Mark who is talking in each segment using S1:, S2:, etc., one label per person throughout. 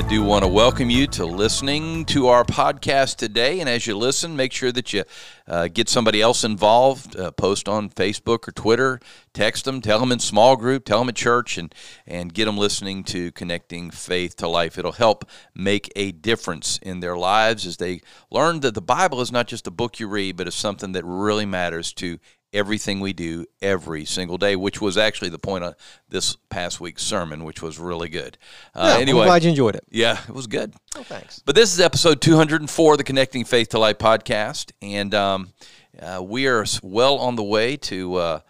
S1: I do want to welcome you to listening to our podcast today. And as you listen, make sure that you uh, get somebody else involved. Uh, post on Facebook or Twitter. Text them. Tell them in small group. Tell them at church, and and get them listening to connecting faith to life. It'll help make a difference in their lives as they learn that the Bible is not just a book you read, but it's something that really matters to everything we do every single day, which was actually the point of this past week's sermon, which was really good.
S2: Uh, yeah, anyway, I'm glad you enjoyed it.
S1: Yeah, it was good.
S2: Oh, thanks.
S1: But this is episode 204 of the Connecting Faith to Life podcast, and um, uh, we are well on the way to. Uh,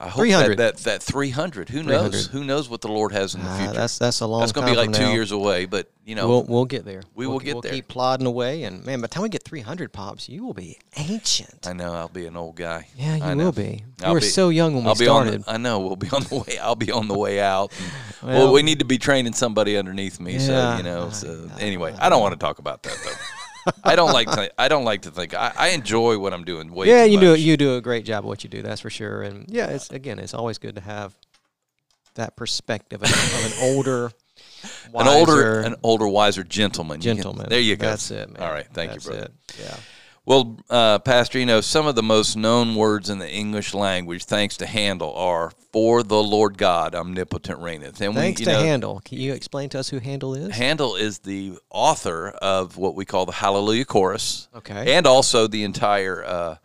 S1: I hope 300. That, that, that 300. Who 300. knows? Who knows what the Lord has in the ah, future?
S2: that's that's a long.
S1: That's
S2: going to
S1: be like two
S2: now.
S1: years away, but you know,
S2: we'll we'll get there.
S1: We
S2: we'll,
S1: get
S2: we'll
S1: there.
S2: Keep plodding away, and man, by the time we get 300 pops, you will be ancient.
S1: I know. I'll be an old guy.
S2: Yeah, you will be. You were so young when
S1: I'll
S2: we started.
S1: The, I know. We'll be on the way. I'll be on the way out. well, well, we need to be training somebody underneath me. Yeah, so you know. So anyway, I don't want to talk about that though. I don't like to. I don't like to think. I, I enjoy what I'm doing. Way
S2: yeah, you
S1: much.
S2: do. You do a great job of what you do. That's for sure. And yeah, it's again, it's always good to have that perspective of, of an older.
S1: Wiser, an older, an older, wiser gentleman.
S2: Gentleman.
S1: You can, there you go.
S2: That's it. Man.
S1: All right. Thank
S2: That's
S1: you, brother.
S2: It. Yeah.
S1: Well, uh, Pastor, you know, some of the most known words in the English language, thanks to Handel, are "For the Lord God, omnipotent reigneth."
S2: And thanks we, to know, Handel. Can you explain to us who Handel is?
S1: Handel is the author of what we call the Hallelujah Chorus.
S2: Okay.
S1: And also the entire uh,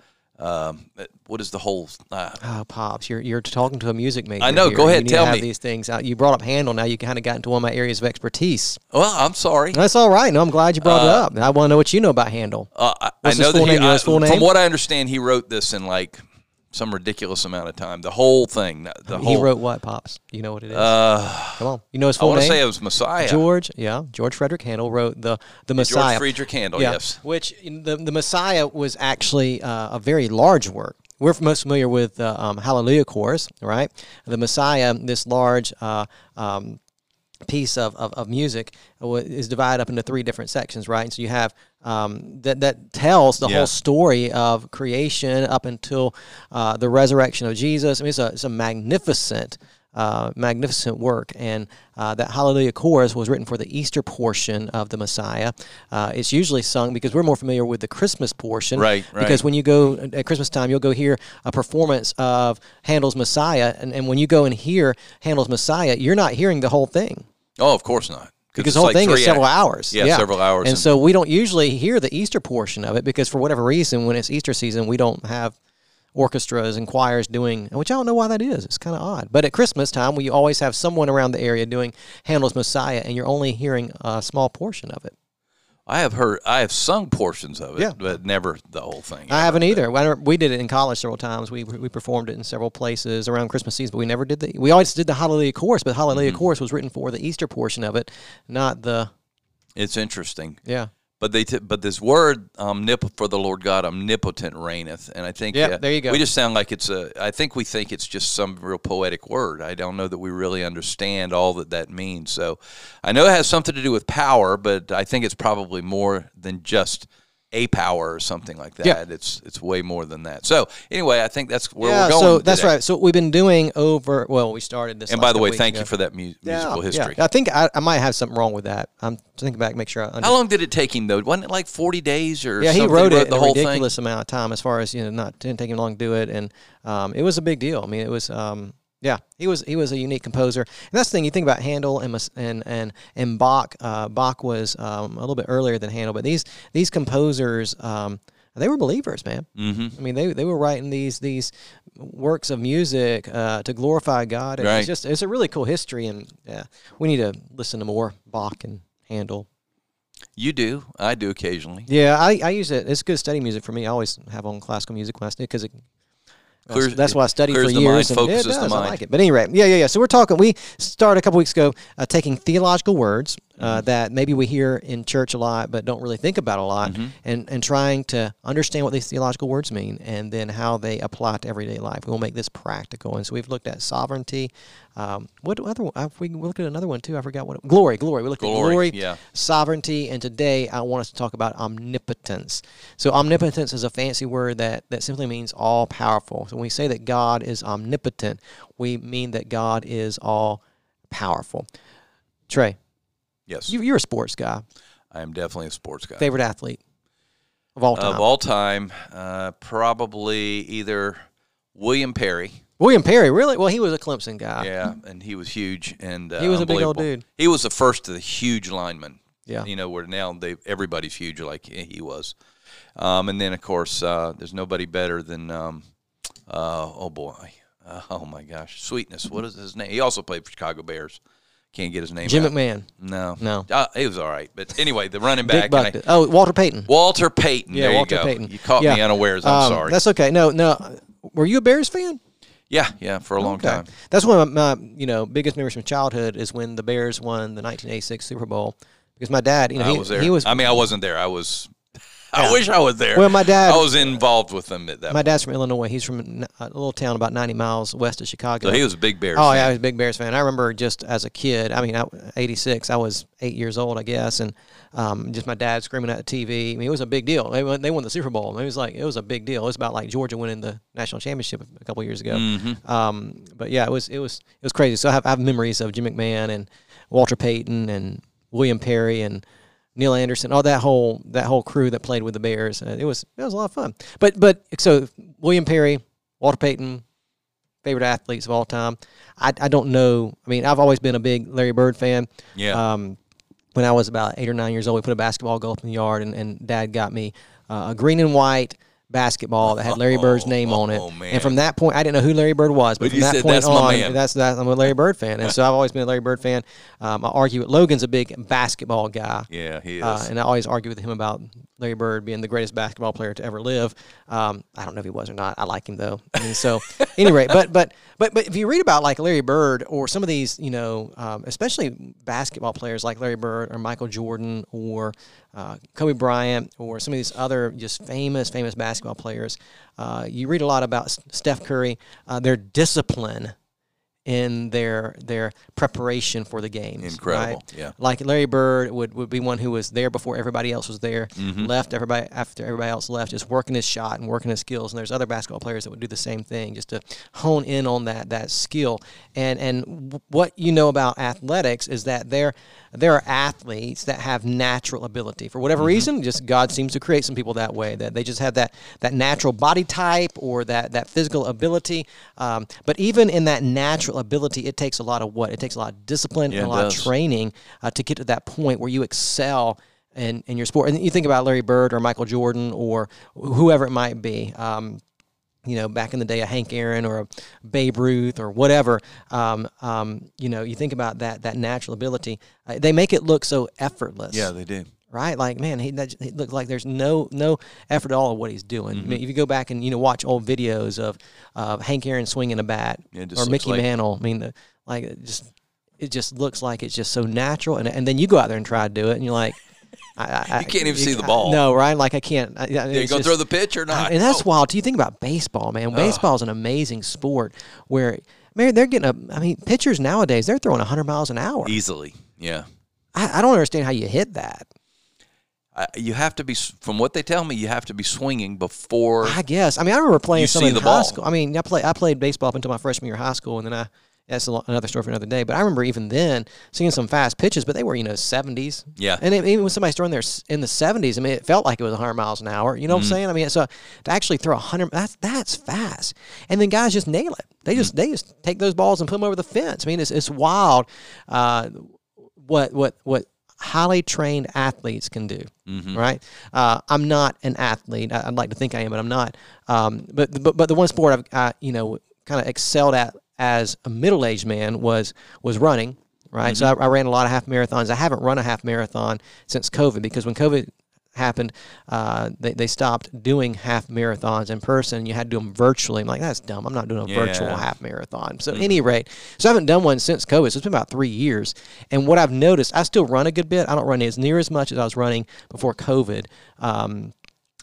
S1: um, what is the whole? Uh,
S2: oh, pops, you're you're talking to a music major.
S1: I know.
S2: Here.
S1: Go ahead, tell
S2: me
S1: these
S2: things. You brought up Handel. Now you kind of got into one of my areas of expertise.
S1: Well, I'm sorry.
S2: That's all right. No, I'm glad you brought uh, it up. I want to know what you know about Handel.
S1: Uh, I, I know that he, I, from what I understand, he wrote this in like some ridiculous amount of time. The whole thing. The
S2: he
S1: whole,
S2: wrote what, pops? You know what it is?
S1: Uh,
S2: Come on, you know his full
S1: I
S2: name. I want
S1: to say it was Messiah.
S2: George, yeah, George Frederick Handel wrote the the Messiah.
S1: George Friedrich Handel,
S2: yeah,
S1: yes.
S2: Which the the Messiah was actually uh, a very large work. We're most familiar with the uh, um, Hallelujah chorus, right? The Messiah, this large uh, um, piece of, of, of, music is divided up into three different sections, right? And so you have um, that that tells the yeah. whole story of creation up until uh, the resurrection of Jesus. I mean, it's a, it's a magnificent uh, magnificent work. And uh, that Hallelujah chorus was written for the Easter portion of the Messiah. Uh, it's usually sung because we're more familiar with the Christmas portion.
S1: Right, right.
S2: Because when you go at Christmas time, you'll go hear a performance of Handel's Messiah. And, and when you go and hear Handel's Messiah, you're not hearing the whole thing.
S1: Oh, of course not
S2: because the whole
S1: like
S2: thing is several hours.
S1: Yeah, yeah, several hours.
S2: And, and, so we don't usually hear the Easter portion of it because for whatever reason, when it's Easter season, we don't have orchestras and choirs doing, which I don't know why that is. It's kind of odd. But at Christmas time, we always have someone around the area doing Handel's Messiah, and you're only hearing a small portion of it.
S1: I have heard, I have sung portions of it, yeah. but never the whole thing.
S2: I haven't either. We did it in college several times. We we performed it in several places around Christmas season, but we never did the. We always did the Hallelujah chorus, but Hallelujah mm-hmm. chorus was written for the Easter portion of it, not the.
S1: It's interesting.
S2: Yeah.
S1: But they, t- but this word omnip- for the Lord God, omnipotent reigneth, and I think
S2: yeah, uh, there you go.
S1: We just sound like it's a. I think we think it's just some real poetic word. I don't know that we really understand all that that means. So, I know it has something to do with power, but I think it's probably more than just a power or something like that.
S2: Yeah.
S1: It's it's way more than that. So anyway, I think that's where
S2: yeah,
S1: we're going.
S2: So that's today. right. So what we've been doing over. Well, we started this.
S1: And by the way, thank
S2: ago.
S1: you for that mu-
S2: yeah,
S1: musical history.
S2: Yeah. I think I, I, might have something wrong with that. I'm thinking back, make sure. I
S1: How long did it take him though? Wasn't it like 40 days or?
S2: Yeah,
S1: he
S2: wrote,
S1: he wrote
S2: it
S1: the whole
S2: ridiculous
S1: thing?
S2: amount of time. As far as you know, not didn't take him long to do it, and um, it was a big deal. I mean, it was. Um, yeah, he was he was a unique composer, and that's the thing. You think about Handel and and and, and Bach. Uh, Bach was um, a little bit earlier than Handel, but these these composers. Um, they were believers, man.
S1: Mm-hmm.
S2: I mean, they, they were writing these these works of music uh, to glorify God.
S1: Right.
S2: It's just it's a really cool history, and yeah, we need to listen to more Bach and Handel.
S1: You do. I do occasionally.
S2: Yeah, I, I use it. It's good study music for me. I always have on classical music when I because
S1: Clears-
S2: that's, that's what I studied for years.
S1: mind,
S2: and it does. I like it. But anyway, yeah, yeah, yeah. So we're talking. We started a couple weeks ago uh, taking theological words uh,
S1: Mm-hmm.
S2: that maybe we hear in church a lot, but don't really think about a lot,
S1: Mm-hmm.
S2: and and trying to understand what these theological words mean and then how they apply to everyday life. We'll make this practical. And so we've looked at sovereignty. Um, what other? one- We looked at another one too. I forgot what. It, glory, glory. We looked
S1: Glory,
S2: at glory,
S1: yeah.
S2: sovereignty, and today I want us to talk about omnipotence. So omnipotence is a fancy word that that simply means all powerful. So when we say that God is omnipotent, we mean that God is all powerful. Trey,
S1: Yes,
S2: you, you're a sports guy.
S1: I am definitely a sports guy.
S2: Favorite athlete of all time?
S1: Of all time, uh, probably either William Perry.
S2: William Perry, really? Well, he was a Clemson guy.
S1: Yeah, and he was huge and uh,
S2: He was a big old dude.
S1: He was the first of the huge linemen.
S2: Yeah.
S1: you know where now they everybody's huge like he was. Um, and then of course uh, there's nobody better than um, uh, oh boy, uh, oh my gosh, Sweetness. What is his name? He also played for Chicago Bears. Can't get his name.
S2: Jim
S1: out.
S2: McMahon.
S1: No,
S2: No.
S1: uh, he was all right. But anyway, the running back. I-
S2: oh, Walter Payton.
S1: Walter Payton.
S2: Yeah,
S1: there
S2: Walter
S1: you go.
S2: Payton.
S1: You caught
S2: Yeah.
S1: me unawares. I'm
S2: Um,
S1: sorry.
S2: That's okay. No, no. Were you a Bears fan?
S1: yeah, yeah, for a long
S2: Okay.
S1: time.
S2: That's one of my you know biggest memories from childhood is when the Bears won the 1986 Super Bowl because my dad you know
S1: I
S2: he
S1: was there.
S2: he was
S1: I mean, I wasn't there. I was. I wish I was there.
S2: Well, my dad-
S1: I was involved with them at that.
S2: my dad's from Illinois. He's from a little town about 90 miles west of Chicago.
S1: so he was a big Bears.
S2: Oh
S1: fan.
S2: yeah, I was a big Bears fan. I remember just as a kid. I mean, I, '86. I was eight years old, I guess, and um, just my dad screaming at the TV. I mean, it was a big deal. They won, they won the Super Bowl. It was like it was a big deal. It was about like Georgia winning the national championship a couple years ago.
S1: Mm-hmm.
S2: Um, but yeah, it was it was it was crazy. So I have, I have memories of Jim McMahon and Walter Payton and William Perry and Neal Anderson, all that whole that whole crew that played with the Bears. Uh, it was it was a lot of fun. But but so William Perry, Walter Payton, favorite athletes of all time. I, I don't know. I mean, I've always been a big Larry Bird fan.
S1: Yeah.
S2: Um, when I was about eight or nine years old, we put a basketball goal up in the yard, and, and Dad got me uh, a green and white basketball that had Larry Bird's name on it.
S1: Oh, man.
S2: And from that point, I didn't know who Larry Bird was, but
S1: But
S2: from that
S1: said,
S2: point
S1: "That's
S2: on,
S1: man."
S2: that's that. I'm a Larry Bird fan, and so I've always been a Larry Bird fan. Um, I argue with Logan's a big basketball guy.
S1: yeah, he is.
S2: Uh, and I always argue with him about Larry Bird being the greatest basketball player to ever live. Um, I don't know if he was or not. I like him though. I mean, so anyway, but but but but if you read about like Larry Bird or some of these, you know, um, especially basketball players like Larry Bird or Michael Jordan or uh, Kobe Bryant or some of these other just famous famous basketball players, uh, you read a lot about Steph Curry, uh, their discipline in their their preparation for the games.
S1: Incredible,
S2: right?
S1: yeah.
S2: Like Larry Bird would, would be one who was there before everybody else was there,
S1: Mm-hmm.
S2: left everybody after everybody else left, just working his shot and working his skills. And there's other basketball players that would do the same thing, just to hone in on that that skill. And and w- what you know about athletics is that there there are athletes that have natural ability for whatever reason. Just God seems to create some people that way that they just have that that natural body type or that that physical ability. Um, but even in that natural ability, it takes a lot of what it takes a lot of discipline
S1: Yeah,
S2: and a lot
S1: does.
S2: of training uh, to get to that point where you excel in, in your sport. And you think about Larry Bird or Michael Jordan or whoever it might be. Um, you know, back in the day, a Hank Aaron or a Babe Ruth or whatever. Um, um, you know, you think about that that natural ability. Uh, they make it look so effortless
S1: yeah, they do.
S2: right? Like, man, he, that, he looks like there's no no effort at all of what he's doing.
S1: Mm-hmm.
S2: I mean, if you go back and you know watch old videos of uh, Hank Aaron swinging a bat
S1: Yeah,
S2: or Mickey
S1: like-
S2: Mantle, I mean, the, like it just it just looks like it's just so natural, and and then you go out there and try to do it, and you're like. I, I,
S1: You can't even see the ball.
S2: no, right? Like I can't. I,
S1: Are you gonna throw the pitch or not?
S2: and that's
S1: Oh.
S2: wild. Do you think about baseball, man? Baseball is an amazing sport where, man, they're getting a. I mean, pitchers nowadays they're throwing 100 miles an hour.
S1: easily. Yeah.
S2: I, I don't understand how you hit that.
S1: I, you have to be, from what they tell me, you have to be swinging before.
S2: I guess. I mean, I remember playing some in
S1: the
S2: high
S1: ball.
S2: school. I mean, I play I played baseball up until my freshman year of high school, and then I that's another story for another day. But I remember even then seeing some fast pitches, but they were you know seventies.
S1: Yeah.
S2: And it, even when somebody's throwing there in the seventies, I mean, it felt like it was hundred miles an hour. You know
S1: Mm-hmm.
S2: what I'm saying? I mean, so to actually throw hundred that's that's fast. And then guys just nail it. They
S1: Mm-hmm.
S2: just they just take those balls and put them over the fence. I mean, it's it's wild. Uh, what what what highly trained athletes can do.
S1: Mm-hmm.
S2: Right? Uh, I'm not an athlete. I, I'd like to think I am, but I'm not. Um, but but but the one sport I've I, you know kind of excelled at as a middle aged man was was running. Right? So I, I ran a lot of half marathons. I haven't run a half marathon since COVID because when COVID happened, uh, they, they stopped doing half marathons in person. You had to do them virtually. I'm like, that's dumb. I'm not doing a virtual half marathon. So, at any rate, so I haven't done one since COVID. So, it's been about three years. And what I've noticed, I still run a good bit. I don't run as near as much as I was running before COVID. Um,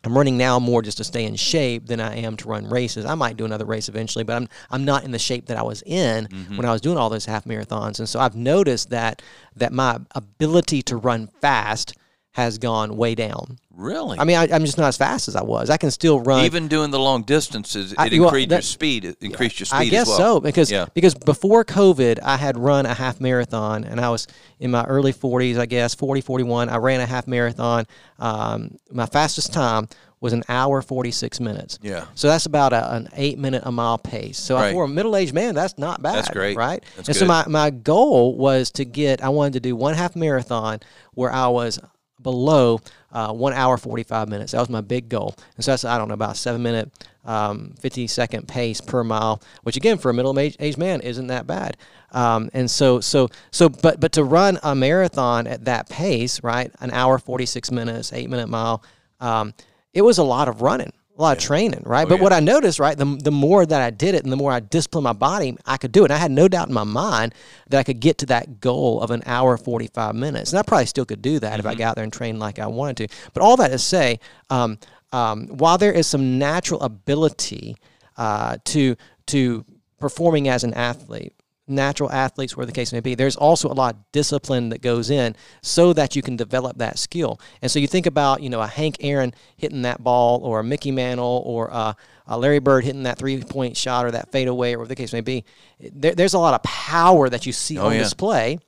S2: I'm running now more just to stay in shape than I am to run races. I might do another race eventually, but I'm I'm not in the shape that I was in mm-hmm. when I was doing all those half marathons. And so I've noticed that that my ability to run fast has gone way down.
S1: Really?
S2: I mean, I, I'm just not as fast as I was. I can still run.
S1: Even doing the long distances, it
S2: I- well,
S1: increased your speed. It increased your speed
S2: I guess
S1: as well.
S2: so because
S1: Yeah.
S2: because before COVID, I had run a half marathon and I was in my early 40s, I guess 40, 41. I ran a half marathon. Um, my fastest time was an hour 46 minutes.
S1: Yeah.
S2: So that's about a, an eight minute a mile pace. So
S1: Right.
S2: for a middle aged man, that's not bad.
S1: That's great.
S2: right?
S1: That's
S2: and
S1: good.
S2: so my my goal was to get. I wanted to do one half marathon where I was below uh, one hour 45 minutes. That was my big goal. And so that's, I don't know, about seven minute, um, 50 second pace per mile, which again, for a middle aged man, isn't that bad. Um, and so, so, so, but, but to run a marathon at that pace, right? An hour, 46 minutes, eight minute mile, um, it was a lot of running. A lot of training, right? but
S1: yeah.
S2: what I noticed, right, the, the more that I did it and the more I disciplined my body, I could do it. And I had no doubt in my mind that I could get to that goal of an hour, 45 minutes. And I probably still could do that if I got there and trained like I wanted to. But all that to say, um, um, while there is some natural ability uh, to, to performing as an athlete, natural athletes, where the case may be, there's also a lot of discipline that goes in so that you can develop that skill. And so you think about, you know, a Hank Aaron hitting that ball, or a Mickey Mantle, or uh, a Larry Bird hitting that three point shot, or that fadeaway, or whatever the case may be. There, there's a lot of power that you see on
S1: yeah.
S2: display.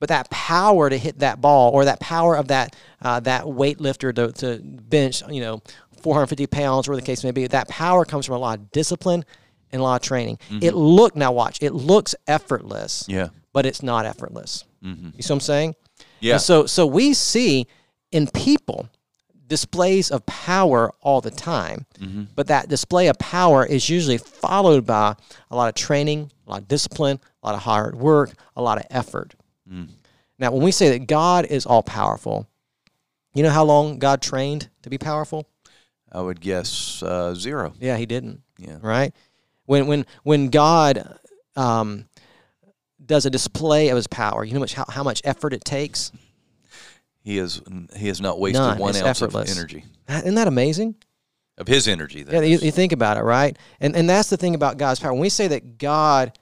S2: But that power to hit that ball, or that power of that uh, that weightlifter to, to bench, you know, 450 pounds, or the case may be, that power comes from a lot of discipline lot of training. Mm-hmm. It look now watch, it looks effortless,
S1: Yeah.
S2: but it's not effortless. Mm-hmm. You see what I'm saying?
S1: Yeah.
S2: And so so we see in people displays of power all the time, mm-hmm. but that display of power is usually followed by a lot of training, a lot of discipline, a lot of hard work, a lot of effort. Mm. Now, when we say that God is all powerful, you know how long God trained to be powerful?
S1: I would guess uh, zero.
S2: Yeah, he didn't.
S1: Yeah.
S2: Right? When when when God um, does a display of his power, you know much how, how much effort it takes?
S1: He is he has not wasted
S2: None.
S1: one
S2: It's
S1: ounce
S2: effortless.
S1: of energy
S2: Isn't that amazing?
S1: of his energy.
S2: Yeah, you, you think about it, right? And and that's the thing about God's power. When we say that God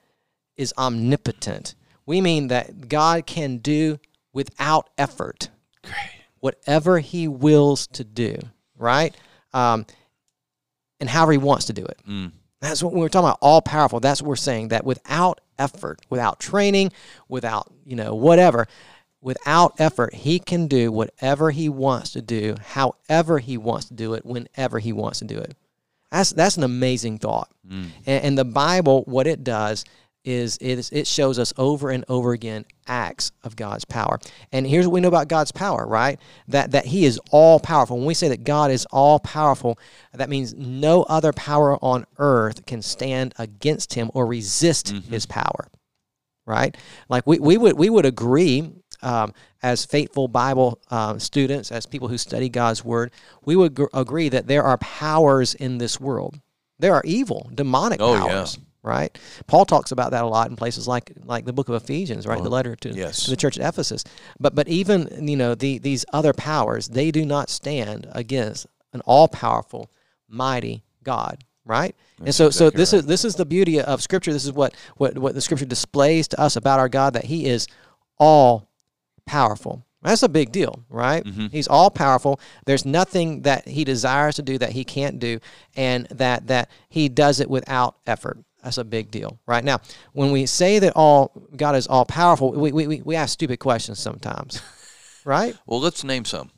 S2: is omnipotent, we mean that God can do without effort
S1: Great.
S2: whatever He wills to do, right? Um, and however He wants to do it.
S1: Mm.
S2: That's what we're talking about all powerful. That's what we're saying that without effort, without training, without you know whatever, without effort, he can do whatever he wants to do, however he wants to do it, whenever he wants to do it. That's that's an amazing thought. Mm. And, and the Bible, what it does is it, is it shows us over and over again acts of God's power. And here's what we know about God's power, right? That that He is all powerful. When we say that God is all powerful, that means no other power on earth can stand against Him or resist His power right? Like we, we would we would agree um, as faithful Bible uh, students, as people who study God's word, we would gr- agree that there are powers in this world. There are evil, demonic
S1: Oh, yeah.
S2: Right, Paul talks about that a lot in places like like the book of Ephesians, right, the letter to,
S1: yes.
S2: to the church at Ephesus. But but even you know the these other powers, they do not stand against an all powerful, mighty God. Right, and so so
S1: exactly
S2: this is this is the beauty of Scripture. This is what what what the Scripture displays to us about our God that He is all powerful. That's a big deal, right? He's all powerful. There's nothing that He desires to do that He can't do, and that that He does it without effort. That's a big deal, right? Now, when we say that all God is all powerful, we we, we, we ask stupid questions sometimes, right?
S1: Well, let's name some.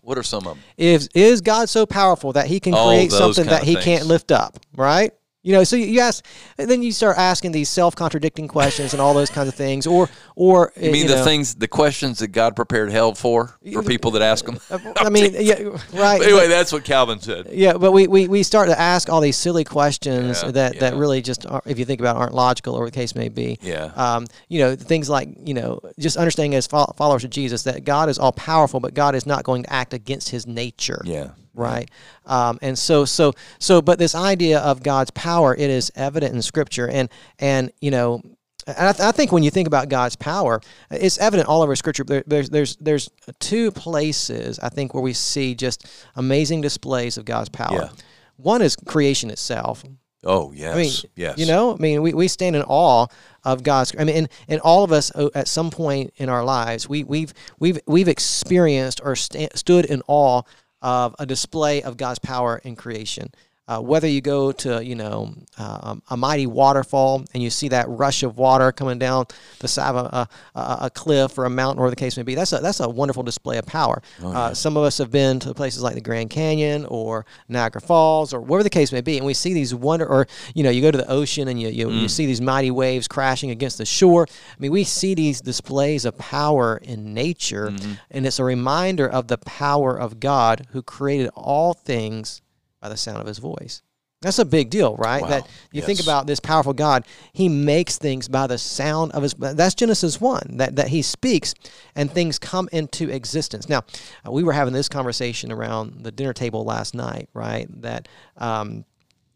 S1: What are some of them?
S2: Is is God so powerful that He can create something that He can't lift up, right? You know, so you ask, and then you start asking these self-contradicting questions and all those kinds of things, or, or
S1: You mean
S2: you
S1: the
S2: know,
S1: things, the questions that God prepared hell for for people that ask them?
S2: I mean, yeah, right.
S1: anyway, that's what Calvin said.
S2: Yeah, but we, we, we start to ask all these silly questions
S1: Yeah,
S2: that, that really just, are, if you think about, it, aren't logical or the case may be.
S1: Yeah.
S2: Um, you know, things like you know, just understanding as followers of Jesus that God is all powerful, but God is not going to act against His nature.
S1: Yeah.
S2: Right. Um, and so so so, but this idea of God's power, it is evident in Scripture, and and you know. And I, th- I think when you think about God's power, it's evident all over Scripture. There, there's there's there's two places I think where we see just amazing displays of God's power.
S1: Yeah.
S2: One is creation itself.
S1: Oh, yes.
S2: I mean,
S1: yes.
S2: you know, I mean, we, we stand in awe of God's. I mean, and, and all of us uh, at some point in our lives, we we've we've we've experienced or sta- stood in awe of a display of God's power in creation. Uh, whether you go to you know uh, a mighty waterfall and you see that rush of water coming down the side of a, a, a cliff or a mountain, or the case may be, that's a that's a wonderful display of power. uh, some of us have been to places like the Grand Canyon or Niagara Falls or whatever the case may be, and we see these wonder, or you know, you go to the ocean and you you, you see these mighty waves crashing against the shore. I mean, we see these displays of power in nature, and it's a reminder of the power of God who created all things by the sound of His voice. That's a big deal, right?
S1: Wow.
S2: That you think about this powerful God, He makes things by the sound of His. That's Genesis one. That that He speaks and things come into existence. Now, uh, we were having this conversation around the dinner table last night, right? That um,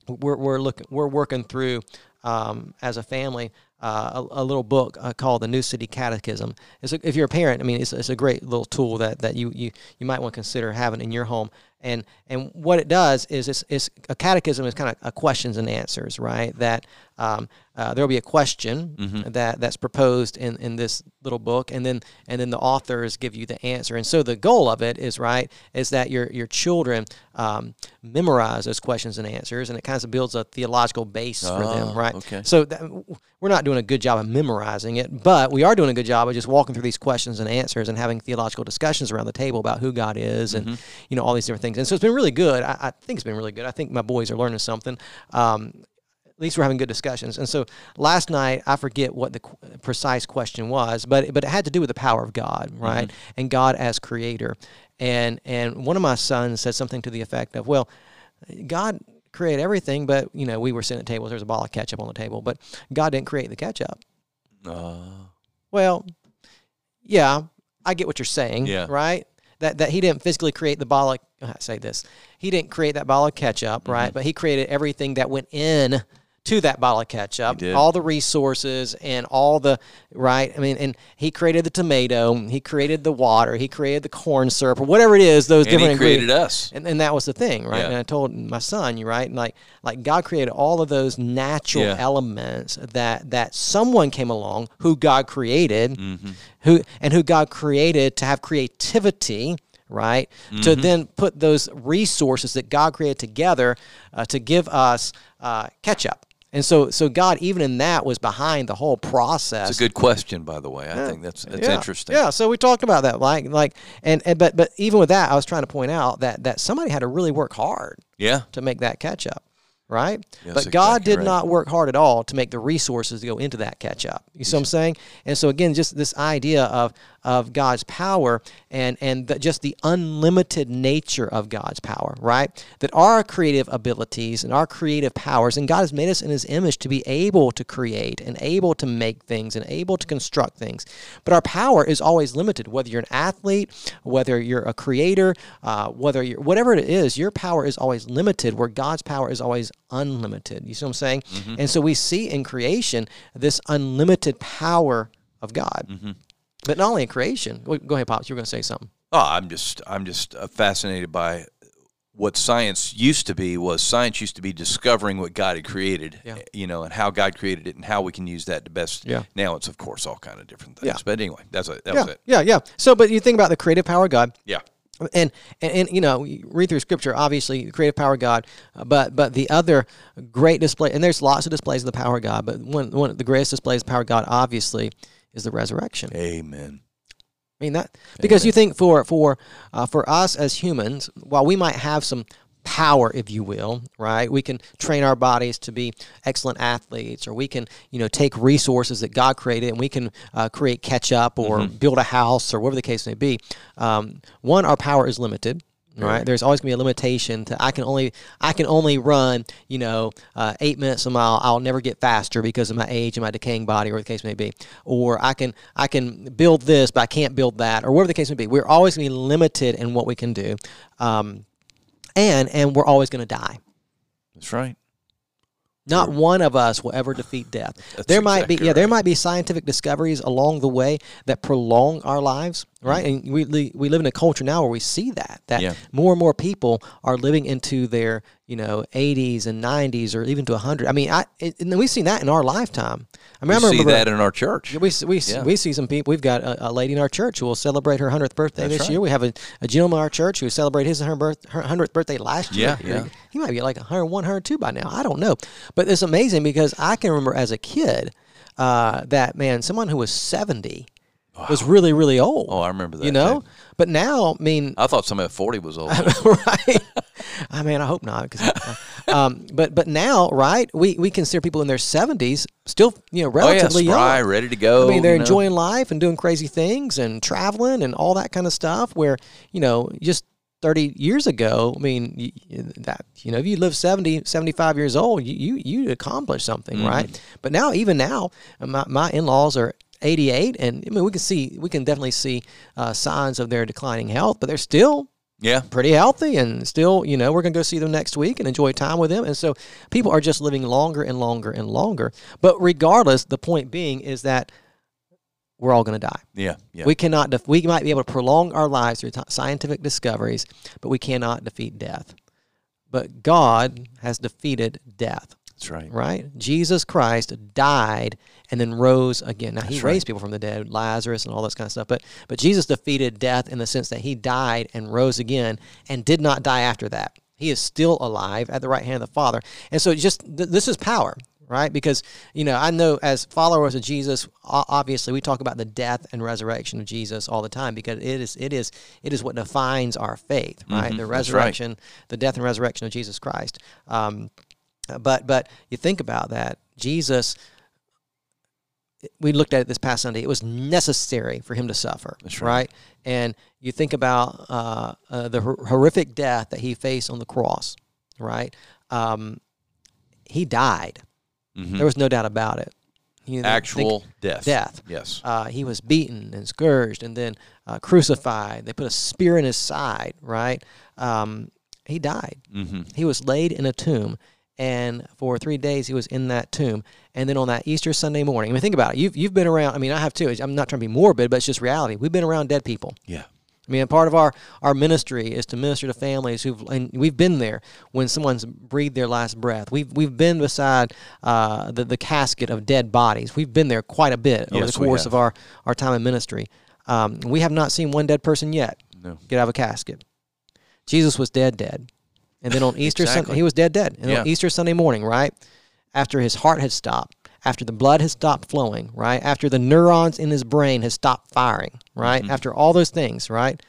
S2: we're we're looking we're working through um, as a family uh, a, a little book uh, called the New City Catechism. It's a, if you're a parent, I mean, it's, it's a great little tool that, that you, you you might want to consider having in your home. And and what it does is it's, it's a catechism is kind of a questions and answers, right? That um, uh, there will be a question that that's proposed in, in this little book, and then and then the authors give you the answer. And so the goal of it is right is that your your children um, memorize those questions and answers, and it kind of builds a theological base for them,
S1: Ah,
S2: right?
S1: okay.
S2: So that, we're not doing a good job of memorizing it, but we are doing a good job of just walking through these questions and answers and having theological discussions around the table about who God is and you know all these different things. And so it's been really good. I, I think it's been really good. I think my boys are learning something. Um, at least we're having good discussions. And so last night, I forget what the qu- precise question was, but but it had to do with the power of God, right? And God as creator. And and one of my sons said something to the effect of, "Well, God created everything, but you know, we were sitting at tables. There's a bottle of ketchup on the table, but God didn't create the ketchup."
S1: Uh,
S2: Well, yeah, I get what you're saying,
S1: Yeah.
S2: right? That that he didn't physically create the bottle. Of, I say this, he didn't create that bottle of ketchup,
S1: Mm-hmm.
S2: right? But he created everything that went in to that bottle of ketchup, all the resources and all the right. I mean, and he created the tomato, he created the water, he created the corn syrup, or whatever it is. Those
S1: and he
S2: different
S1: created
S2: ingredients.
S1: us.
S2: And, and that was the thing, right?
S1: Yeah.
S2: And I told my son, you right, and like like God created all of those natural
S1: Yeah.
S2: elements that that someone came along who God created,
S1: Mm-hmm.
S2: who and who God created to have creativity. Right to
S1: Mm-hmm.
S2: then put those resources that God created together uh, to give us uh, ketchup, and so so God even in that was behind the whole process.
S1: It's a good question, by the way. I think that's that's
S2: yeah.
S1: interesting.
S2: Yeah, so we talked about that, like like and, and but but even with that, I was trying to point out that that somebody had to really work hard
S1: Yeah.
S2: to make that ketchup, right?
S1: Yes,
S2: but God
S1: exactly
S2: did
S1: right.
S2: not work hard at all to make the resources to go into that ketchup. You see what I'm saying? And so again, just this idea of of God's power and and the, just the unlimited nature of God's power, right? That our creative abilities and our creative powers, and God has made us in His image to be able to create and able to make things and able to construct things. But our power is always limited. Whether you're an athlete, whether you're a creator, uh, whether you're whatever it is, your power is always limited. Where God's power is always unlimited. You see what I'm saying? Mm-hmm. And so we see in creation this unlimited power of God. Mm-hmm. But not only in creation. Go ahead, pops. You were going to say something.
S1: Oh, I'm just I'm just uh, fascinated by what science used to be was science used to be discovering what God had created,
S2: Yeah.
S1: Eh, you know, and how God created it and how we can use that to best.
S2: Yeah.
S1: Now it's of course all kind of different things.
S2: Yeah.
S1: But anyway, that's a, that
S2: yeah,
S1: was it.
S2: yeah, yeah. So, but you think about the creative power of God.
S1: Yeah.
S2: And, and and you know you read through scripture obviously the creative power of god uh, but but the other great display and there's lots of displays of the power of god but one one of the greatest displays of the power of god obviously is the resurrection
S1: Amen.
S2: I mean that because you think for for uh, for us as humans, while we might have some power, if you will, right? We can train our bodies to be excellent athletes, or we can, you know, take resources that God created and we can uh, create ketchup or
S1: Mm-hmm.
S2: build a house or whatever the case may be. Um, one, our power is limited. Right. There's always gonna be a limitation to I can only I can only run you know uh, eight minutes a mile. I'll never get faster because of my age and my decaying body, or the case may be. Or I can I can build this, but I can't build that, or whatever the case may be. We're always gonna be limited in what we can do, um, and and we're always gonna die.
S1: That's right.
S2: Not one of us will ever defeat death. There might be
S1: exactly
S2: yeah, there might be scientific discoveries along the way that prolong our lives, right? And we we live in a culture now where we see that that.
S1: Yeah.
S2: more and more people are living into their you know 80s and 90s or even to 100. I mean, I it, and we've seen that in our lifetime. I mean, I
S1: We see
S2: remember
S1: that in our church.
S2: We we,
S1: yeah.
S2: we see some people. We've got a, a lady in our church who will celebrate her 100th birthday
S1: That's
S2: this
S1: right.
S2: year. We have a, a gentleman in our church who celebrated his her birth, her 100th birthday last year.
S1: Yeah, yeah.
S2: He might be like 101, 102 by now. I don't know. But it's amazing because I can remember as a kid uh, that, man, someone who was 70 was really, really old.
S1: Oh, I remember that.
S2: You know?
S1: too.
S2: But now, I mean,
S1: I thought somebody at 40 was old.
S2: right? I mean, I hope not. 'cause, uh, um, but but now, right? We we consider people in their seventies still, you know,
S1: oh, yeah,
S2: relatively
S1: spry,
S2: young.
S1: ready to go.
S2: I mean, they're
S1: you know.
S2: enjoying life and doing crazy things and traveling and all that kind of stuff. Where you know, just 30 years ago, I mean, that you know, if you live 70, 75 years old, you you you accomplished something,
S1: Mm-hmm.
S2: right? But now, even now, my, my in laws are. 88 and I mean we can see we can definitely see uh, signs of their declining health but they're still
S1: Yeah.
S2: pretty healthy and still, you know, we're going to go see them next week and enjoy time with them. And so people are just living longer and longer and longer. But regardless, the point being is that we're all going to die.
S1: Yeah. Yeah.
S2: We cannot, def- we might be able to prolong our lives through t- scientific discoveries, but we cannot defeat death. But God has defeated death,
S1: That's right.
S2: right? Jesus Christ died and then rose again. Now, he
S1: That's right.
S2: raised people from the dead, Lazarus and all this kind of stuff. But, but Jesus defeated death in the sense that he died and rose again and did not die after that. He is still alive at the right hand of the Father. And so just th- this is power, right? Because, you know, I know as followers of Jesus, obviously we talk about the death and resurrection of Jesus all the time because it is it is it is what defines our faith, right?
S1: Mhm,
S2: The
S1: that's right.
S2: resurrection, the death and resurrection of Jesus Christ. Um, but but you think about that, Jesus we looked at it this past Sunday. It was necessary for him to suffer,
S1: That's right.
S2: And you think about uh, uh, the hor- horrific death that he faced on the cross, right? Um, he died.
S1: Mhm.
S2: There was no doubt about it. You know,
S1: Actual death.
S2: death.
S1: Yes.
S2: uh, he was beaten and scourged and then uh, crucified. They put a spear in his side, right? Um, he died.
S1: Mm-hmm.
S2: He was laid in a tomb, and for three days he was in that tomb. And then on that Easter Sunday morning, I mean, think about it. You've, you've been around, I mean, I have too. I'm not trying to be morbid, but it's just reality. We've been around dead people.
S1: Yeah.
S2: I mean, part of our, our ministry is to minister to families who've, and we've been there when someone's breathed their last breath. We've, we've been beside uh, the, the casket of dead bodies. We've been there quite a bit over
S1: Yes,
S2: the course of our, our time in ministry. Um, we have not seen one dead person yet
S1: No.
S2: get out of a casket. Jesus was dead, dead. And then on Easter Sunday, he was dead, dead. And
S1: Yeah.
S2: on Easter Sunday morning, right? After his heart had stopped, after the blood has stopped flowing, right? After the neurons in his brain has stopped firing, right?
S1: Mhm.
S2: After all those things, right?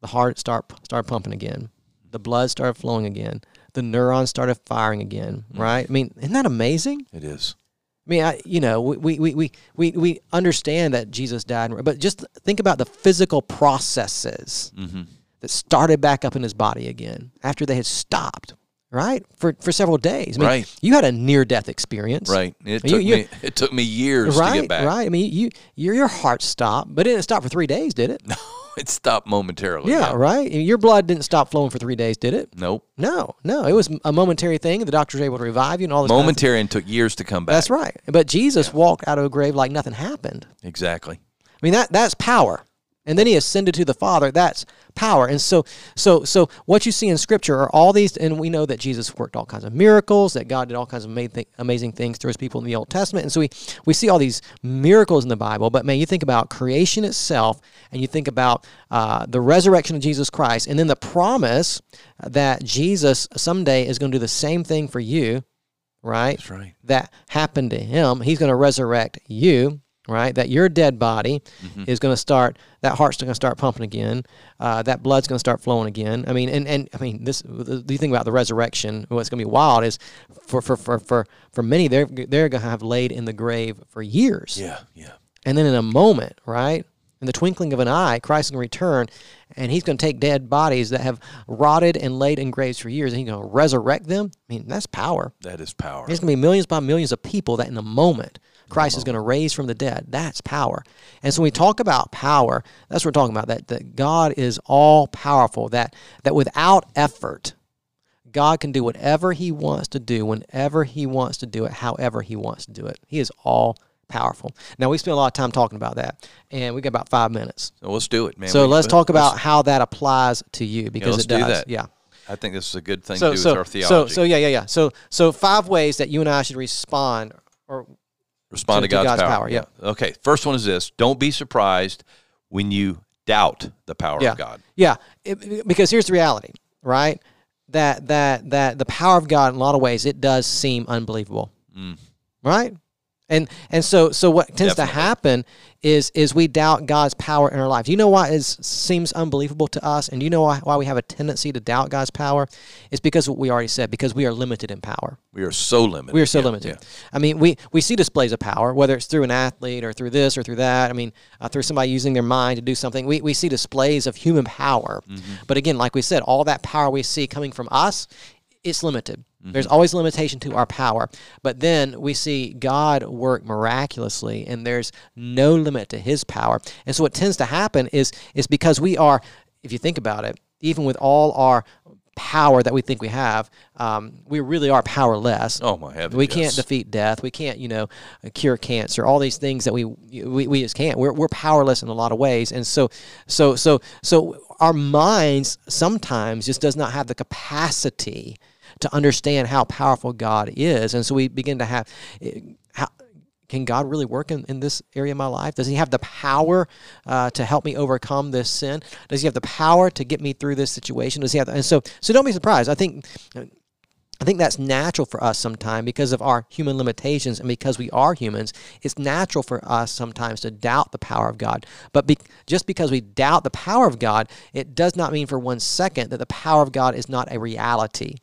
S2: The heart start started pumping again. The blood started flowing again. The neurons started firing again,
S1: Mm.
S2: right? I mean, isn't that amazing?
S1: It is.
S2: I mean, I, you know, we, we, we, we, we understand that Jesus died, but just think about the physical processes
S1: Mm-hmm.
S2: That started back up in his body again after they had stopped, right? For for several days. I mean,
S1: Right.
S2: You had a near death experience.
S1: Right. It took
S2: you-
S1: me. It took me years
S2: Right,
S1: to get back.
S2: right. I mean, you, your your heart stopped, but it didn't stop for three days, did it?
S1: No, it stopped momentarily.
S2: yeah, right. Your blood didn't stop flowing for three days, did it?
S1: Nope.
S2: No, no. It was a momentary thing. The doctors were able to revive you and all this. kind of
S1: Momentary and took years to come back.
S2: That's right. But Jesus walked out of a grave like nothing happened.
S1: Exactly.
S2: I mean that that's power. And then he ascended to the Father. That's power. And so so so what you see in scripture are all these and we know that Jesus worked all kinds of miracles, that God did all kinds of amazing, amazing things through his people in the Old Testament. And so we we see all these miracles in the Bible, but man, you think about creation itself and you think about uh, the resurrection of Jesus Christ and then the promise that Jesus someday is going to do the same thing for you, right?
S1: That's right.
S2: that happened to him. He's going to resurrect you, right? That your dead body
S1: Mm-hmm.
S2: is going to start, that heart's going to start pumping again, uh, that blood's going to start flowing again. I mean, and, and I mean, this, the, the thing about the resurrection, what's going to be wild is for, for, for, for, for many, they're, they're going to have laid in the grave for years.
S1: Yeah, yeah.
S2: And then in a moment, right? In the twinkling of an eye, Christ is going to return and he's going to take dead bodies that have rotted and laid in graves for years and he's going to resurrect them. I mean, that's power.
S1: That is power.
S2: There's going to be millions by millions of people that in a moment Christ is going to raise from the dead. That's power. And so when we talk about power, that's what we're talking about that, that God is all powerful, that, that without effort, God can do whatever he wants to do whenever he wants to do it, however he wants to do it. He is all powerful. Now, we spent a lot of time talking about that, and we got about five minutes.
S1: So let's do it, man.
S2: So
S1: We-
S2: let's talk
S1: let's-
S2: about how that applies to you because
S1: let's
S2: it does.
S1: do that.
S2: Yeah.
S1: I think this is a good thing
S2: So
S1: to do
S2: so
S1: with our theology.
S2: so yeah yeah yeah. So so five ways that you and I should respond or
S1: Respond to,
S2: to-
S1: God's,
S2: God's
S1: power.
S2: power, yeah.
S1: Okay. First one is this: Don't be surprised when you doubt the power
S2: yeah
S1: of God.
S2: yeah It- because here's the reality right that that that the power of God in a lot of ways it does seem unbelievable mm. right and and so so what tends
S1: Definitely.
S2: to happen is is we doubt God's power in our lives. You know why it seems unbelievable to us, and you know why, why we have a tendency to doubt God's power? It's because what we already said. Because we are limited in power.
S1: We are so limited.
S2: We are so
S1: Yeah,
S2: limited.
S1: yeah.
S2: I mean, we, we see displays of power, whether it's through an athlete or through this or through that. I mean, uh, through somebody using their mind to do something. We, we see displays of human power.
S1: Mm-hmm.
S2: But again, like we said, all that power we see coming from us, it's limited.
S1: Mm-hmm.
S2: There's always limitation to our power. But then we see God work miraculously, and there's no limit to his power. And so what tends to happen is, is because we are, if you think about it, even with all our power that we think we have, um, we really are powerless.
S1: Oh my heavens!
S2: We can't defeat death. We can't, you know, cure cancer. All these things that we we, we just can't. We're, we're powerless in a lot of ways, and so so so so our minds sometimes just does not have the capacity to understand how powerful God is, and so we begin to have. eh, How, can God really work in, in this area of my life? Does He have the power uh, to help me overcome this sin? Does He have the power to get me through this situation? Does He have? And so, so don't be surprised. I think I think that's natural for us sometimes because of our human limitations and because we are humans. It's natural for us sometimes to doubt the power of God. But be, just because we doubt the power of God, it does not mean for one second that the power of God is not a reality.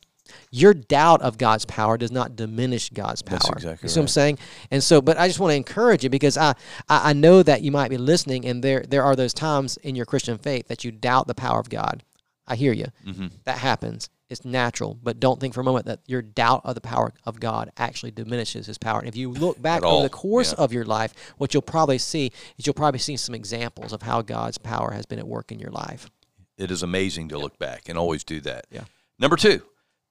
S2: Your doubt of God's power does not diminish God's power.
S1: That's exactly
S2: you see what I'm saying? And so, but I just want to encourage you because I, I I know that you might be listening, and there there are those times in your Christian faith that you doubt the power of God. I hear you.
S1: Mm-hmm.
S2: That happens. It's natural, but don't think for a moment that your doubt of the power of God actually diminishes His power. And if you look back over the course
S1: yeah.
S2: of your life, what you'll probably see is you'll probably see some examples of how God's power has been at work in your life.
S1: It is amazing to look back and always do that.
S2: Yeah.
S1: Number two,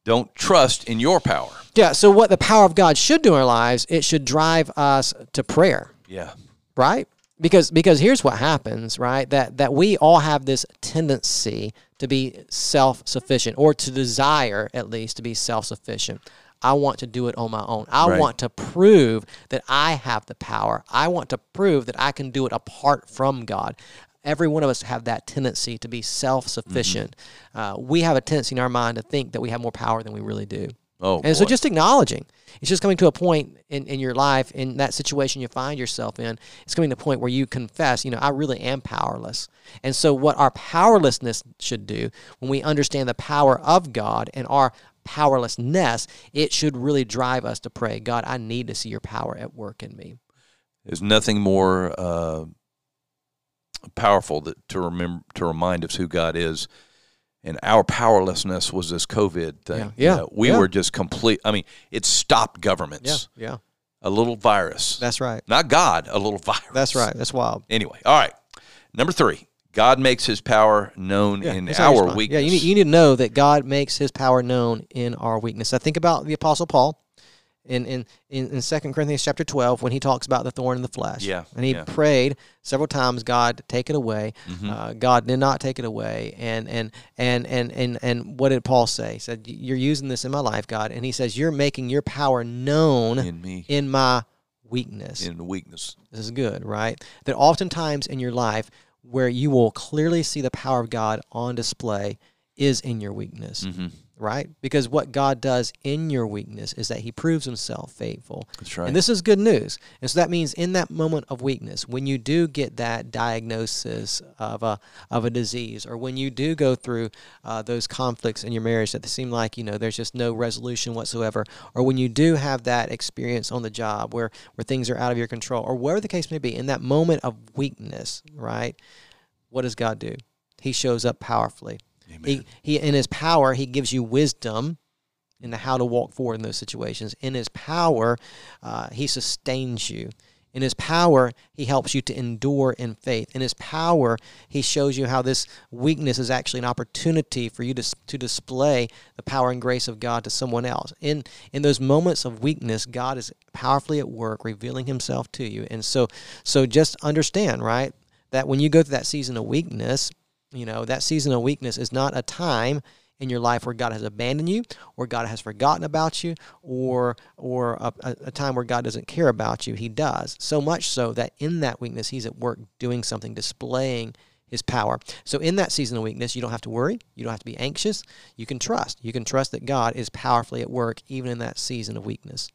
S1: don't trust in your power.
S2: Yeah. So what the power of God should do in our lives, it should drive us to prayer.
S1: Yeah.
S2: right because because here's what happens right that that we all have this tendency to be self-sufficient or to desire at least to be self-sufficient i want to do it on my own i
S1: Right.
S2: want to prove that i have the power i want to prove that i can do it apart from god every one of us have that tendency to be self-sufficient uh, we have a tendency in our mind to think that we have more power than we really do
S1: Oh,
S2: and so just acknowledging. It's just coming to a point in, in your life, in that situation you find yourself in, it's coming to a point where you confess, you know, I really am powerless. And so what our powerlessness should do, when we understand the power of God and our powerlessness, it should really drive us to pray, God, I need to see your power at work in me.
S1: There's nothing more uh, powerful that, to remember to remind us who God is. And our powerlessness was this COVID thing.
S2: Yeah,
S1: You know, we
S2: yeah.
S1: were just complete. I mean, it stopped governments.
S2: yeah. yeah.
S1: A little virus.
S2: That's right.
S1: Not God, a little virus.
S2: That's right. That's wild.
S1: Anyway, all right. Number three, God makes his power known in
S2: how you
S1: our weakness.
S2: Yeah, you need, you need to know that God makes his power known in our weakness. I think about the Apostle Paul in, in, in, in 2 Corinthians chapter 12 when he talks about the thorn in the flesh.
S1: Yeah,
S2: And he
S1: yeah.
S2: prayed several times, God, take it away.
S1: Mm-hmm.
S2: Uh, God did not take it away. And, and, and, and, and, and what did Paul say? He said, You're using this in my life, God. And he says, You're making your power known
S1: in me,
S2: in my weakness.
S1: in weakness.
S2: This is good, right? That oftentimes in your life, where you will clearly see the power of God on display, is in your weakness.
S1: Mm-hmm.
S2: Right? Because what God does in your weakness is that He proves Himself faithful.
S1: That's right.
S2: And this is good news. And so that means in that moment of weakness, when you do get that diagnosis of a of a disease, or when you do go through uh, those conflicts in your marriage that seem like you know there's just no resolution whatsoever, or when you do have that experience on the job where where things are out of your control, or whatever the case may be, in that moment of weakness, right? What does God do? He shows up powerfully. He, he in his power, he gives you wisdom in how to walk forward in those situations. In his power, uh, he sustains you. In his power, he helps you to endure in faith. In his power, he shows you how this weakness is actually an opportunity for you to, to display the power and grace of God to someone else. In, in those moments of weakness, God is powerfully at work, revealing himself to you. And so, so just understand, right, that when you go through that season of weakness, you know, that season of weakness is not a time in your life where God has abandoned you, or God has forgotten about you, or or a, a, time where God doesn't care about you. He does so much so that in that weakness, He's at work doing something, displaying His power. So in that season of weakness, you don't have to worry, you don't have to be anxious. You can trust. You can trust that God is powerfully at work even in that season of weakness.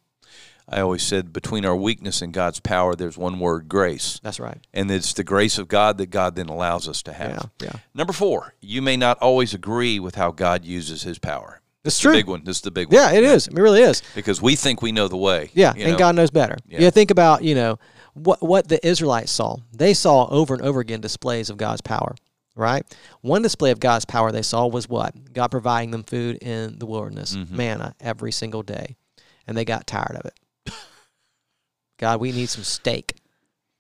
S1: I always said between our weakness and God's power, there's one word grace.
S2: That's right.
S1: And it's the grace of God that God then allows us to have.
S2: Yeah. yeah.
S1: Number four, you may not always agree with how God uses his power.
S2: It's true.
S1: This is the big one. This is the big one.
S2: Yeah, it is. It really is.
S1: Because we think we know the way.
S2: Yeah,
S1: you
S2: and
S1: know?
S2: God knows better.
S1: Yeah.
S2: You think about, you know, what what the Israelites saw. They saw over and over again displays of God's power, right? One display of God's power they saw was what? God providing them food in the wilderness,
S1: Mhm.
S2: manna every single day. And they got tired of it. God, we need some steak.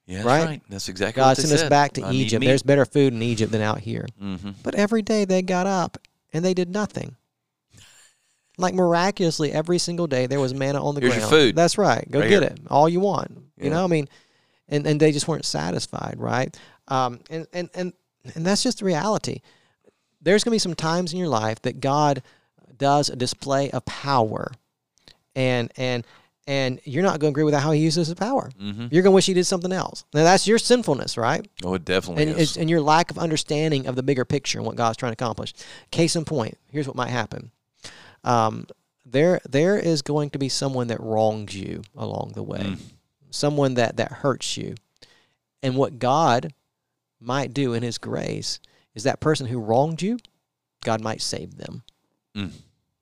S1: Yeah, that's
S2: right?
S1: right? That's exactly
S2: God sent us
S1: said.
S2: back to
S1: I
S2: Egypt. There's better food in Egypt than out here.
S1: Mhm.
S2: But every day they got up and they did nothing. Like miraculously, every single day there was manna on the
S1: Here's your
S2: ground.
S1: food.
S2: That's right. Go
S1: Right
S2: get
S1: here.
S2: it. All you want.
S1: Yeah.
S2: You know, I mean, and, and they just weren't satisfied, right? Um, and, and, and, and that's just the reality. There's going to be some times in your life that God does a display of power, and and and you're not going to agree with how He uses His power.
S1: Mhm.
S2: You're going to wish He did something else. Now that's your sinfulness, right?
S1: Oh, it definitely
S2: and,
S1: is.
S2: and your lack of understanding of the bigger picture and what God's trying to accomplish. Case in point, here's what might happen. Um, there, there is going to be someone that wrongs you along the way,
S1: Mm.
S2: someone that that hurts you, and what God might do in His grace is that person who wronged you, God might save them.
S1: Mm.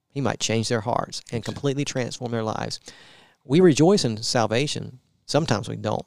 S2: He might change their hearts and completely transform their lives. We rejoice in salvation. Sometimes we don't,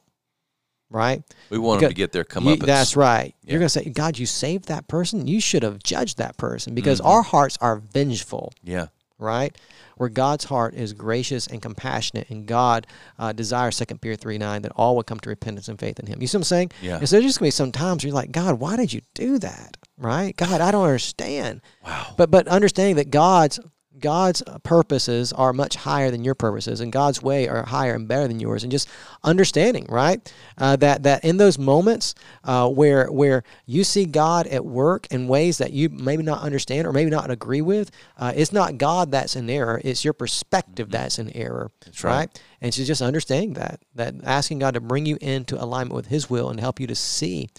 S2: right?
S1: we want them to get their come up.
S2: that's right.
S1: Yeah.
S2: You're going to say, God, you saved that person. You should have judged that person because
S1: Mhm.
S2: our hearts are vengeful,
S1: Yeah.
S2: right? Where God's heart is gracious and compassionate, and God uh, desires, 2 Peter 3 9, that all would come to repentance and faith in Him. You see what I'm saying?
S1: Yeah.
S2: And so there's just going to be some times where you're like, God, why did you do that? Right? God, I don't understand.
S1: Wow.
S2: But but understanding that God's God's purposes are much higher than your purposes, and God's way are higher and better than yours, and just understanding, right? Uh, that that in those moments uh, where where you see God at work in ways that you maybe not understand or maybe not agree with, uh, it's not God that's in error; it's your perspective that's in error,
S1: Mm-hmm. That's right.
S2: And so just understanding that that asking God to bring you into alignment with His will and help you to see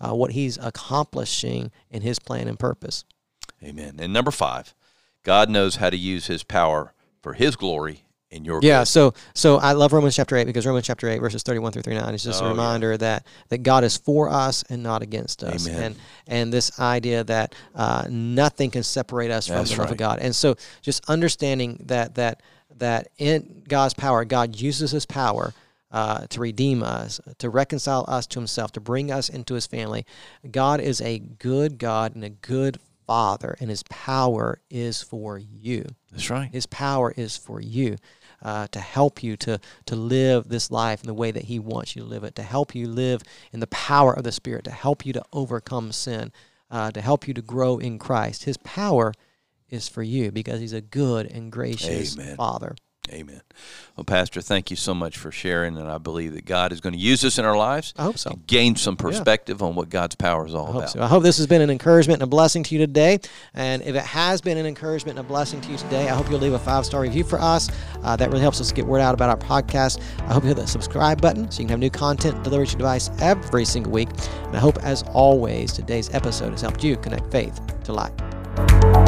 S2: uh, what He's accomplishing in His plan and purpose.
S1: Amen. And number five, God knows how to use His power for His glory in your
S2: Yeah, so so I love Romans chapter eight because Romans chapter eight verses thirty one through thirty nine is just
S1: Oh,
S2: a
S1: yeah.
S2: reminder that that God is for us and not against us,
S1: Amen.
S2: and and this idea that uh, nothing can separate us from
S1: That's
S2: the love
S1: right.
S2: of God, and so just understanding that that that in God's power, God uses His power. Uh, to redeem us, to reconcile us to Himself, to bring us into His family. God is a good God and a good Father, and His power is for you.
S1: That's right.
S2: His power is for you uh, to help you to, to live this life in the way that He wants you to live it, to help you live in the power of the Spirit, to help you to overcome sin, uh, to help you to grow in Christ. His power is for you because He's a good and gracious
S1: Amen.
S2: Father.
S1: Amen. Well, Pastor, thank you so much for sharing, and I believe that God is going to use this in our lives
S2: I hope so.
S1: gain some perspective on what God's power is all
S2: I
S1: about.
S2: so. I hope this has been an encouragement and a blessing to you today. And if it has been an encouragement and a blessing to you today, I hope you'll leave a five star review for us. Uh, that really helps us get word out about our podcast. I hope you hit the subscribe button so you can have new content delivered to your device every single week. And I hope, as always, today's episode has helped you connect faith to life.